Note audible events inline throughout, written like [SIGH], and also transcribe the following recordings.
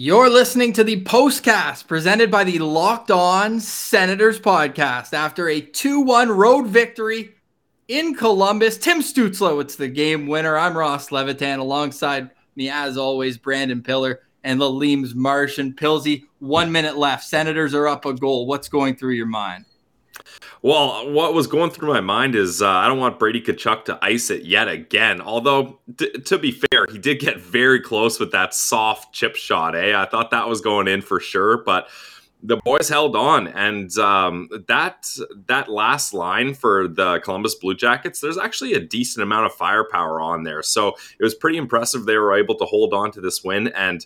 You're listening to the postcast presented by the Locked On Senators podcast. After a 2 1 road victory in Columbus, Tim Stützle, it's the game winner. I'm Ross Levitan alongside me, as always, Brandon Pillar and the Leams Martian. Pilsy, one minute left. Senators are up a goal. What's going through your mind? Well, what was going through my mind is uh, I don't want Brady Tkachuk to ice it yet again. Although, t- to be fair, he did get very close with that soft chip shot. Eh, I thought that was going in for sure, but the boys held on, and um, that that last line for the Columbus Blue Jackets, there's actually a decent amount of firepower on there. So it was pretty impressive they were able to hold on to this win. And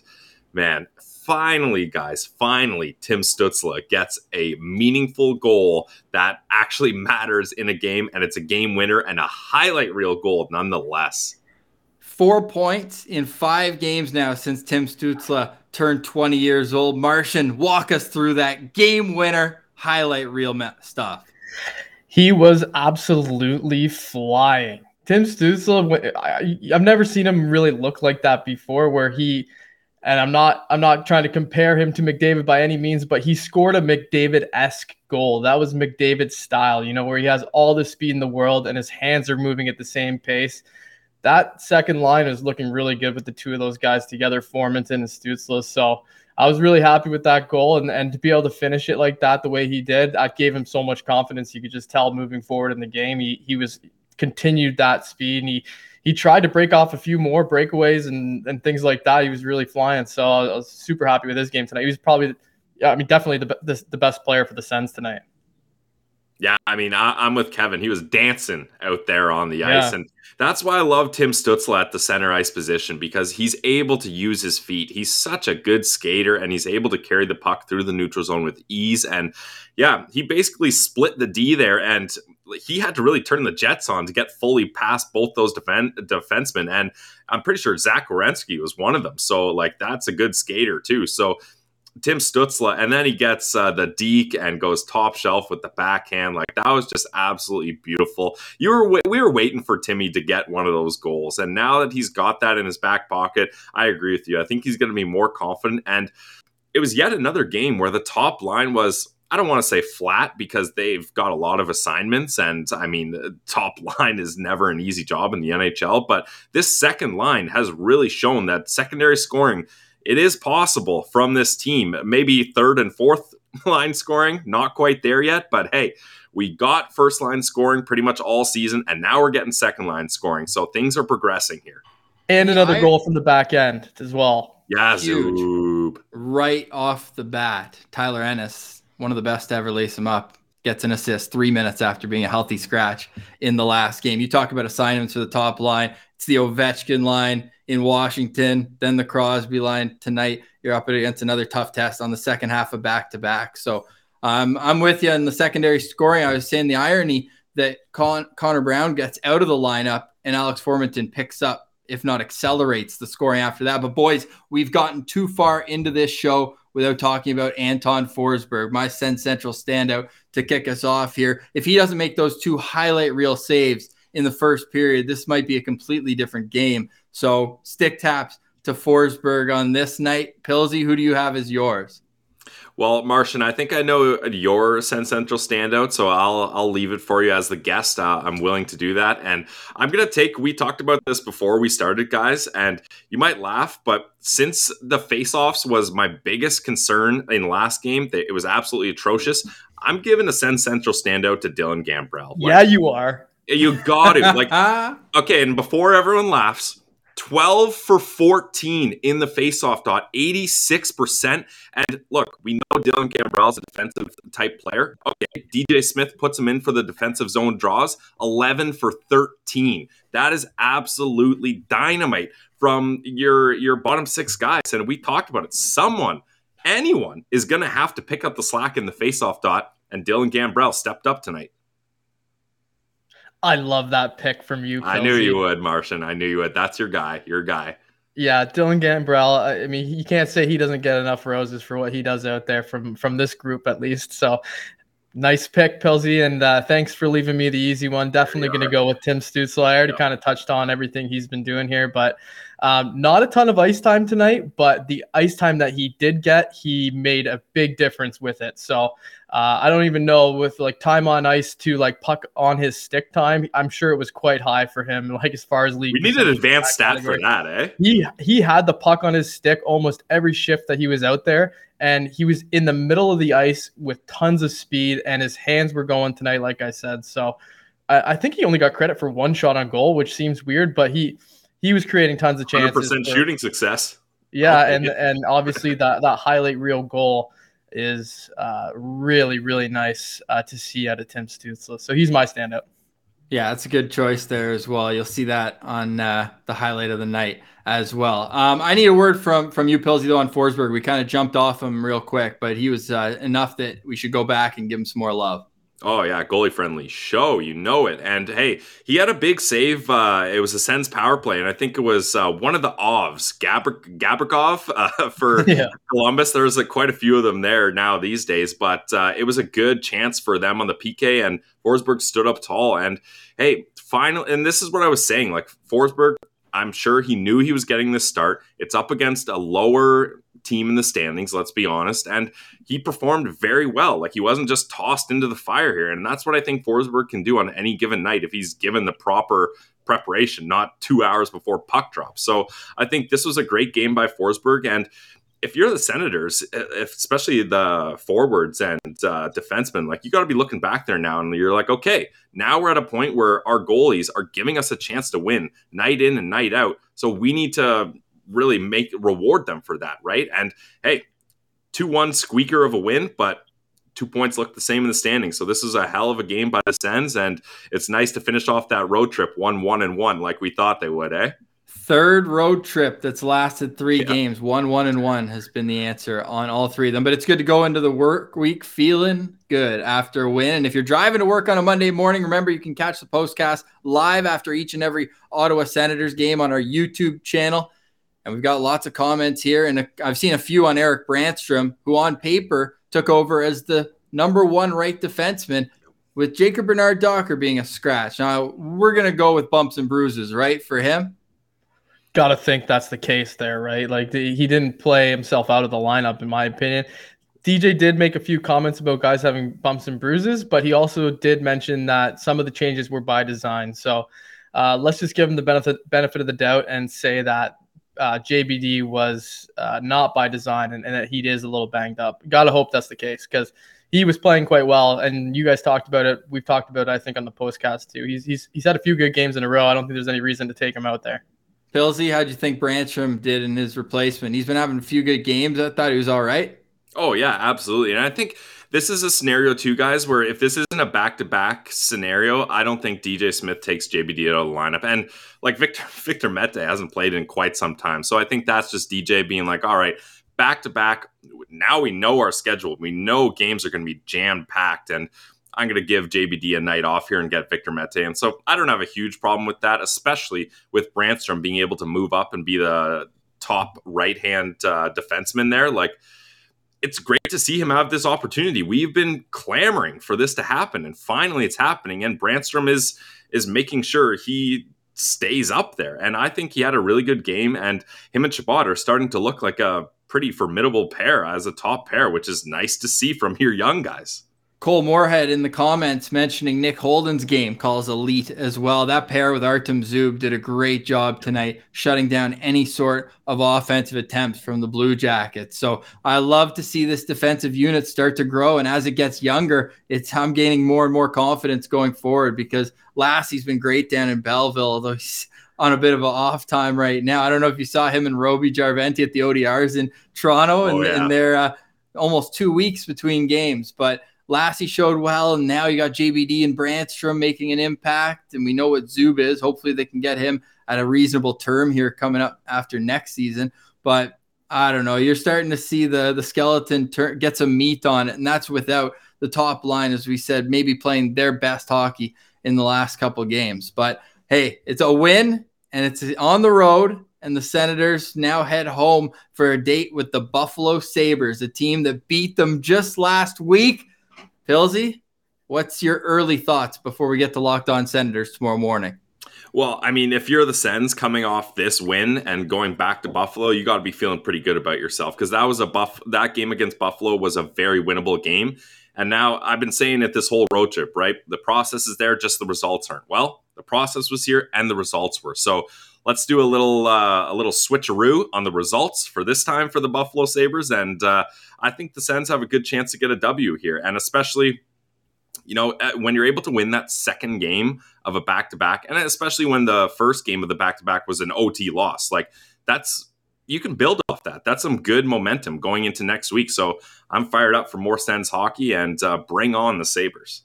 man, finally, guys, finally, Tim Stützle gets a meaningful goal that actually [LAUGHS] matters in a game, and it's a game winner and a highlight reel goal nonetheless. Four points in five games now since Tim Stützle turned 20 years old. Martian, walk us through that game winner highlight reel stuff. He was absolutely flying. Tim Stützle, I've never seen him really look like that before, where he – and I'm not I'm not trying to compare him to McDavid by any means, but he scored a McDavid-esque goal. That was McDavid's style, you know, where he has all the speed in the world and his hands are moving at the same pace. That second line is looking really good with the two of those guys together, Formenton and Stützle. So I was really happy with that goal and, and to be able to finish it like that the way he did, that gave him so much confidence. You could just tell moving forward in the game. He he was continued that speed and he he tried to break off a few more breakaways and, and things like that. He was really flying. So I was super happy with his game tonight. He was probably, yeah, I mean, definitely the, the, the best player for the Sens tonight. Yeah, I mean, I, am with Kevin. He was dancing out there on the ice, yeah. and that's why I love Tim Stützle at the center ice position because he's able to use his feet. He's such a good skater, and he's able to carry the puck through the neutral zone with ease. And yeah, he basically split the D there, and he had to really turn the Jets on to get fully past both those defend, defensemen. And I'm pretty sure Zach Werenski was one of them. So, like, that's a good skater, too. So, Tim Stützle, and then he gets uh, the deke and goes top shelf with the backhand. Like that was just absolutely beautiful. You were we were waiting for Timmy to get one of those goals, and now that he's got that in his back pocket, I agree with you. I think he's going to be more confident. And it was yet another game where the top line was I don't want to say flat because they've got a lot of assignments. And I mean, the top [LAUGHS] line is never an easy job in the NHL, but this second line has really shown that secondary scoring, it is possible from this team. Maybe third and fourth [LAUGHS] line scoring, not quite there yet, but hey, we got first line scoring pretty much all season, and now we're getting second line scoring. So things are progressing here. And another goal from the back end as well. Yeah, Huge. Right off the bat, Tyler Ennis one of the best to ever lace him up, gets an assist three minutes after being a healthy scratch in the last game. You talk about assignments for the top line. It's the Ovechkin line in Washington, then the Crosby line tonight. You're up against another tough test on the second half of back to back. So um, I'm with you in the secondary scoring. I was saying the irony that Con- Connor Brown gets out of the lineup and Alex Formenton picks up, if not accelerates the scoring after that. But boys, we've gotten too far into this show without talking about Anton Forsberg, my Sens Central standout to kick us off here. If he doesn't make those two highlight reel saves in the first period, this might be a completely different game. So stick taps to Forsberg on this night. Pilsy, who do you have as yours? Well, Martian, I think I know your Sens Central standout, so I'll I'll leave it for you as the guest. Uh, I'm willing to do that, and I'm gonna take. We talked about this before we started, guys, and you might laugh, but since the faceoffs was my biggest concern in last game, it was absolutely atrocious. I'm giving a Sens Central standout to Dylan Gambrell. Like, yeah, you are. You got it. Like, [LAUGHS] okay, and before everyone laughs, 12 for 14 in the faceoff dot, 86%. And look, we know Dylan Gambrell is a defensive type player. Okay, DJ Smith puts him in for the defensive zone draws, 11 for 13. That is absolutely dynamite from your your bottom six guys. And we talked about it. Someone, anyone is going to have to pick up the slack in the faceoff dot. And Dylan Gambrell stepped up tonight. I love that pick from you. Kelsey. I knew you would, Martian. I knew you would. That's your guy. Your guy. Yeah, Dylan Gambrell. I mean, you can't say he doesn't get enough roses for what he does out there from from this group at least. So, nice pick, Pilsy, and uh, thanks for leaving me the easy one. Definitely going to go with Tim Stützle. I already yeah. kind of touched on everything he's been doing here, but Um, not a ton of ice time tonight, but the ice time that he did get, he made a big difference with it. So uh, I don't even know with like time on ice to like puck on his stick time. I'm sure it was quite high for him. [LAUGHS] Like as far as league, we need an advanced stat for that, eh? He he had the puck on his stick almost every shift that he was out there, and he was in the middle of the ice with tons of speed, and his hands were going tonight, like I said. So I, I think he only got credit for one shot on goal, which seems weird, but he he was creating tons of chances. Percent shooting success. Yeah, and and obviously that that highlight reel goal is uh, really, really nice uh, to see out of Tim Stützle. So he's my standout. Yeah, that's a good choice there as well. You'll see that on uh, the highlight of the night as well. Um, I need a word from from you, Pilsy, though, on Forsberg. We kind of jumped off him real quick, but he was uh, enough that we should go back and give him some more love. Oh yeah, goalie friendly show, you know it. And hey, he had a big save. Uh, it was a Sens power play, and I think it was uh, one of the Ovs, Gabri- Gavrikov [LAUGHS] uh, for [LAUGHS] yeah. Columbus. There's like quite a few of them there now these days, but uh, it was a good chance for them on the PK, and Forsberg stood up tall. And hey, final, and this is what I was saying. Like Forsberg, I'm sure he knew he was getting this start. It's up against a lower team in the standings, let's be honest. And he performed very well. Like he wasn't just tossed into the fire here. And that's what I think Forsberg can do on any given night if he's given the proper preparation, not two hours before puck drop. So I think this was a great game by Forsberg. And if you're the Senators, especially the forwards and uh, defensemen, like you got to be looking back there now, and you're like, okay, now we're at a point where our goalies are giving us a chance to win night in and night out. So we need to really make reward them for that, right? And hey, two one squeaker of a win, but two points look the same in the standings. So this is a hell of a game by the Sens, and it's nice to finish off that road trip one one and one like we thought they would, eh? Third road trip that's lasted three yeah. games. One, one, and one has been the answer on all three of them. But it's good to go into the work week feeling good after a win. And if you're driving to work on a Monday morning, remember you can catch the postcast live after each and every Ottawa Senators game on our YouTube channel. And we've got lots of comments here. And I've seen a few on Erik Brannstrom, who on paper took over as the number one right defenseman with Jacob Bernard Docker being a scratch. Now, we're going to go with bumps and bruises, right, for him? Got to think that's the case there, right? Like the, he didn't play himself out of the lineup, in my opinion. DJ did make a few comments about guys having bumps and bruises, but he also did mention that some of the changes were by design. So uh, let's just give him the benefit benefit of the doubt and say that uh, JBD was uh, not by design and, and, that he is a little banged up. Gotta hope that's the case because he was playing quite well. And you guys talked about it. We've talked about it, I think, on the postcast too. He's, he's, he's had a few good games in a row. I don't think there's any reason to take him out there. Pilsy, how'd you think Brannstrom did in his replacement? He's been having a few good games. I thought he was all right. Oh, yeah, absolutely. And I think this is a scenario too, guys, where if this isn't a back-to-back scenario, I don't think DJ Smith takes JBD out of the lineup. And like Victor [LAUGHS] Victor Mete hasn't played in quite some time. So I think that's just DJ being like, all right, back to back. Now we know our schedule. We know games are going to be jam packed, and I'm going to give JBD a night off here and get Victor Mete. And so I don't have a huge problem with that, especially with Brannstrom being able to move up and be the top right hand uh, defenseman there. Like it's great to see him have this opportunity. We've been clamoring for this to happen, and finally it's happening. And Brannstrom is is making sure he stays up there. And I think he had a really good game. And him and Chabot are starting to look like a pretty formidable pair as a top pair, which is nice to see from your young guys. Cole Moorhead in the comments mentioning Nick Holden's game calls elite as well. That pair with Artem Zub did a great job tonight, shutting down any sort of offensive attempts from the Blue Jackets. So I love to see this defensive unit start to grow. And as it gets younger, it's I'm gaining more and more confidence going forward because Lassi's been great down in Belleville, although he's on a bit of an off time right now. I don't know if you saw him and Roby Järventie at the ODRs in Toronto, and, oh, yeah. and they're uh, almost two weeks between games, but Lassi showed well, and now you got JBD and Brannstrom making an impact, and we know what Zub is. Hopefully, they can get him at a reasonable term here coming up after next season. But I don't know. You're starting to see the the skeleton tur- get some meat on it, and that's without the top line, as we said, maybe playing their best hockey in the last couple games. But hey, it's a win, and it's on the road. And the Senators now head home for a date with the Buffalo Sabres, a team that beat them just last week. Pilsy, what's your early thoughts before we get to Locked On Senators tomorrow morning? Well, I mean, if you're the Sens coming off this win and going back to Buffalo, you got to be feeling pretty good about yourself because that was a buff. That game against Buffalo was a very winnable game, and now I've been saying it this whole road trip. Right, the process is there, just the results aren't. Well, the process was here and the results were. So let's do a little uh, a little switcheroo on the results for this time for the Buffalo Sabres, and uh, I think the Sens have a good chance to get a W here, and especially you know, when you're able to win that second game of a back to back, and especially when the first game of the back to back was an OT loss, like that's you can build off that. That's some good momentum going into next week. So I'm fired up for more Sens hockey and uh, bring on the Sabres.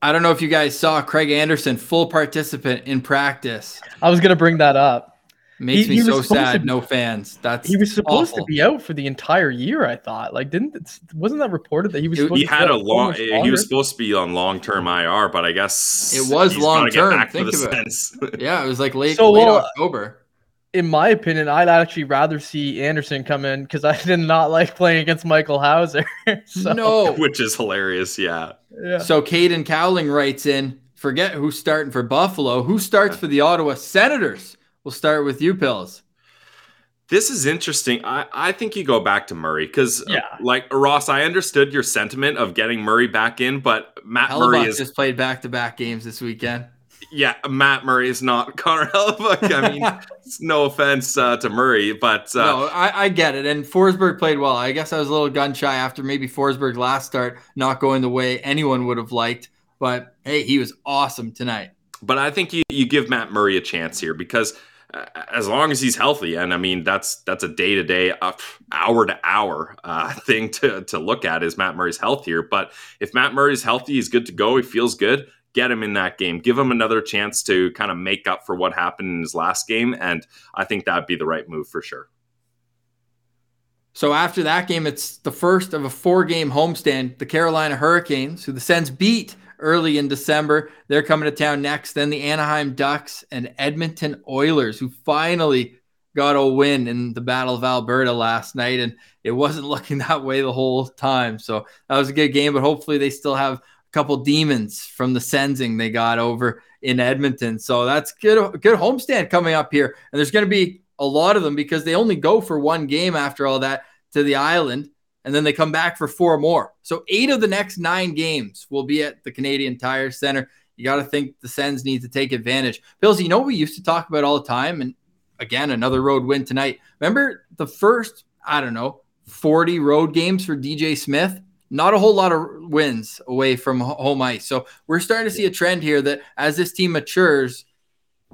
I don't know if you guys saw Craig Anderson, full participant in practice. I was going to bring that up. Makes he, me he so sad. Be, no fans. That's he was supposed awful. to be out for the entire year. I thought. Like, didn't wasn't that reported that he was? he had a long. He was supposed to be on long term IR, but I guess it was long term. Think of it. yeah, it was like [LAUGHS] late, so, late well, October. In my opinion, I'd actually rather see Anderson come in because I [LAUGHS] did not like playing against Michael Houser. [LAUGHS] so. No, [LAUGHS] which is hilarious. Yeah. Yeah. So Caden Cowling writes in. Forget who's starting for Buffalo. Who starts for the Ottawa Senators? We'll start with you, Pills. This is interesting. I, I think you go back to Murray because, uh, yeah. Uh, like Ross, I understood your sentiment of getting Murray back in, but Matt Hellebuyck Murray is just played back to back games this weekend. Yeah, Matt Murray is not [LAUGHS] Connor Hellebuyck. I mean, it's [LAUGHS] no offense uh, to Murray, but uh, no, I, I, get it. And Forsberg played well. I guess I was a little gun shy after maybe Forsberg's last start not going the way anyone would have liked. But hey, he was awesome tonight. But I think you, you give Matt Murray a chance here because as long as he's healthy, and I mean that's that's a day to day, hour to hour uh, [LAUGHS] thing to to look at is Matt Murray's health here. But if Matt Murray's healthy, he's good to go. He feels good. Get him in that game. Give him another chance to kind of make up for what happened in his last game, and I think that'd be the right move for sure. So after that game, it's the first of a four-game homestand. The Carolina Hurricanes, who the Sens beat early in December. They're coming to town next. Then the Anaheim Ducks and Edmonton Oilers, who finally got a win in the Battle of Alberta last night. And it wasn't [LAUGHS] looking that way the whole time. So that was a good game, but hopefully they still have couple demons from the sensing they got over in Edmonton. So that's good, good homestand coming up here. And there's going to be a lot of them because they only go for one game after all that to the island and then they come back for four more. So eight of the next nine games will be at the Canadian Tire Center. You got to think the Sens need to take advantage. Bills, you know we used to talk about all the time, and again, another road win tonight. Remember the first, I don't know, 40 road games for DJ Smith? Not a whole lot of wins away from home ice. So we're starting to see a trend here that as this team matures,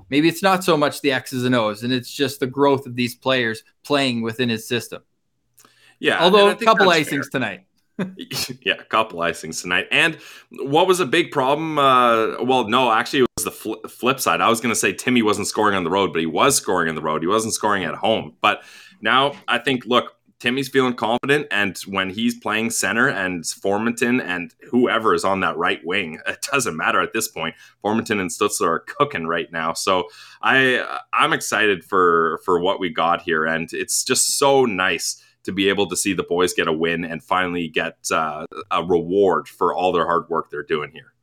maybe it's not so much the X's and O's, and it's just the growth of these players playing within his system. Yeah. Although a couple icings fair. tonight. [LAUGHS] yeah, a couple icings tonight. And what was a big problem? Uh, well, no, actually, it was the fl- flip side. I was going to say Timmy wasn't scoring on the road, but he was scoring on the road. He wasn't scoring at home. But now I think, look, Timmy's feeling confident, and when he's playing center and Formenton and whoever is on that right wing, [LAUGHS] it doesn't matter at this point. Formenton and Stützle are cooking right now, so I I'm excited for for what we got here, and it's just so nice to be able to see the boys get a win and finally get uh, a reward for all their hard work they're doing here.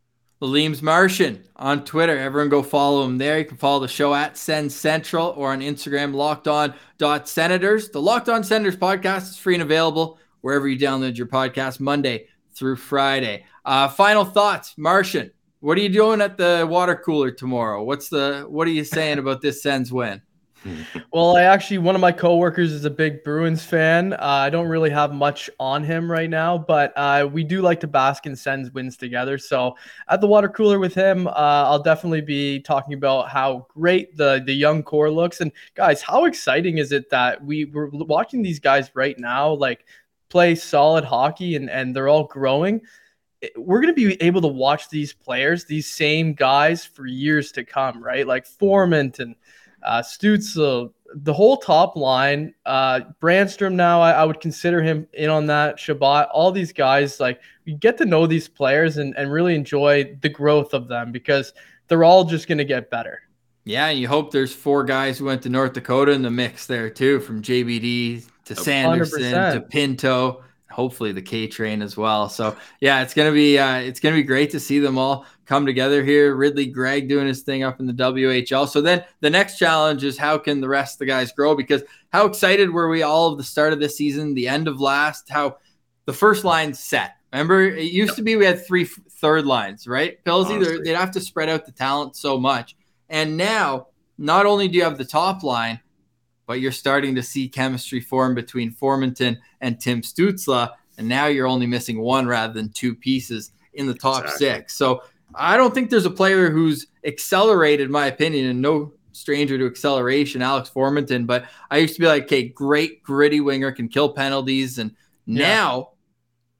Leems Martian on Twitter. Everyone go follow him there. You can follow the show at Sens Central or on Instagram, locked on dot senators. The Locked On Senators podcast is free and available wherever you download your podcast Monday through Friday. Uh, final thoughts, Martian. What are you doing at the water cooler tomorrow? What's the what are you saying about this Sens win? [LAUGHS] well, I actually one of my coworkers is a big Bruins fan. Uh, I don't really have much on him right now, but uh, we do like to bask in Sens wins together. So at the water cooler with him, uh, I'll definitely be talking about how great the the young core looks. And guys, how exciting is it that we we're watching these guys right now, like play solid hockey, and and they're all growing we're going to be able to watch these players, these same guys for years to come, right? Like Formenton and uh, Stützle, the whole top line. Uh, Brannstrom now, I, I, would consider him in on that. Chabot, all these guys, like we get to know these players and, and really enjoy the growth of them because they're all just going to get better. Yeah, and you hope there's four guys who went to North Dakota in the mix there too, from JBD to Sanderson 100%. to Pinto. Hopefully the K train as well. So yeah, it's gonna be uh, it's gonna be great to see them all come together here. Ridly, Greig doing his thing up in the WHL. So then the next challenge is how can the rest of the guys grow? Because how excited were we all of the start of this season, the end of last, how the first line set. Remember, it used yep. to be we had three third lines, right? Pills either they'd have to spread out the talent so much. And now, not only do you have the top line, but you're starting to see chemistry form between Formenton and Tim Stützle. And now you're only missing one rather than two pieces in the top exactly. six. So I don't think there's a player who's accelerated, my opinion, and no stranger to acceleration, Alex Formenton. But I used to be like, okay, great gritty winger, can kill penalties. And yeah. now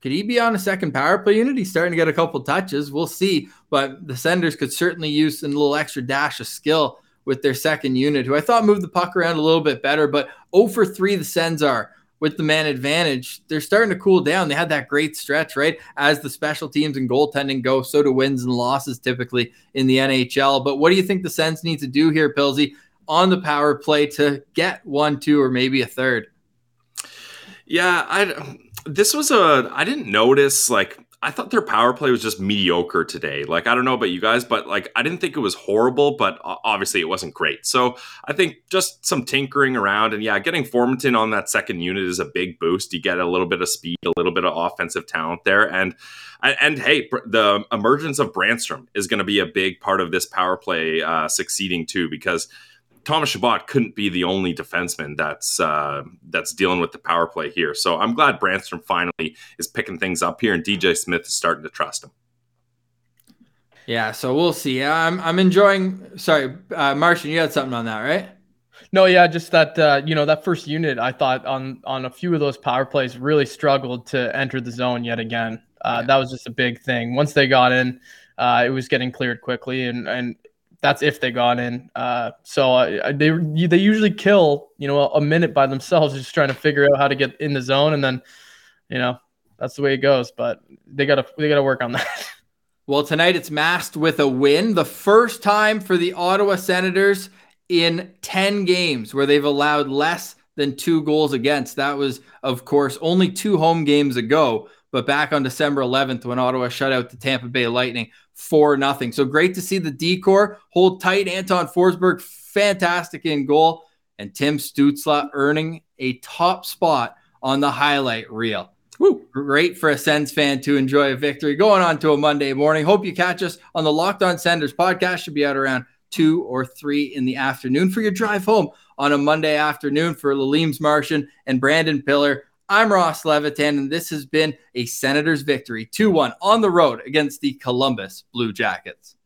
could he be on a second power play unit? He's starting to get a couple touches. We'll see. But the Senders could certainly use a little extra dash of skill with their second unit, who I thought moved the puck around a little bit better. But 0 for 3, the Sens are with the man advantage. They're starting to cool down. They had that great stretch, right? As the special teams and goaltending go, so do wins and losses typically in the NHL. But what do you think the Sens need to do here, Pilsy, on the power play to get one, two, or maybe a third? Yeah, I this was a I didn't notice like I thought their power play was just mediocre today. Like I don't know about you guys, but like I didn't think it was horrible, but obviously it wasn't great. So I think just some tinkering around and yeah, getting Formenton on that second unit is a big boost. You get a little bit of speed, a little bit of offensive talent there, and and hey, the emergence of Brannstrom is going to be a big part of this power play uh, succeeding too because Thomas Chabot couldn't be the only defenseman that's uh, that's dealing with the power play here. So I'm glad Brannstrom finally is picking things up here, and DJ Smith is starting to trust him. Yeah, so we'll see. I'm I'm enjoying. Sorry, uh, Martian, you had something on that, right? No, yeah, just that uh, you know that first unit. I thought on on a few of those power plays really struggled to enter the zone yet again. Uh, yeah. That was just a big thing. Once they got in, uh, it was getting cleared quickly, and and that's if they got in. Uh, so uh, they they usually kill you know a minute by themselves, just trying to figure out how to get in the zone, and then you know that's the way it goes. But they gotta they gotta work on that. [LAUGHS] Well, tonight it's masked with a win, the first time for the Ottawa Senators in ten games where they've allowed less than two goals against. That was, of course, only two home games ago. But back on December 11th, when Ottawa shut out the Tampa Bay Lightning for nothing. So great to see the D corps hold tight. Anton Forsberg, fantastic in goal. And Tim Stützle earning a top spot on the highlight reel. Woo. Great for a Sens fan to enjoy a victory. Going on to a Monday morning. Hope you catch us on the Locked On Senders podcast. Should be out around two or three in the afternoon for your drive home on a Monday afternoon for Laleem's Martian and Brandon Pillar. I'm Ross Levitan, and this has been a Senators victory 2 1 on the road against the Columbus Blue Jackets.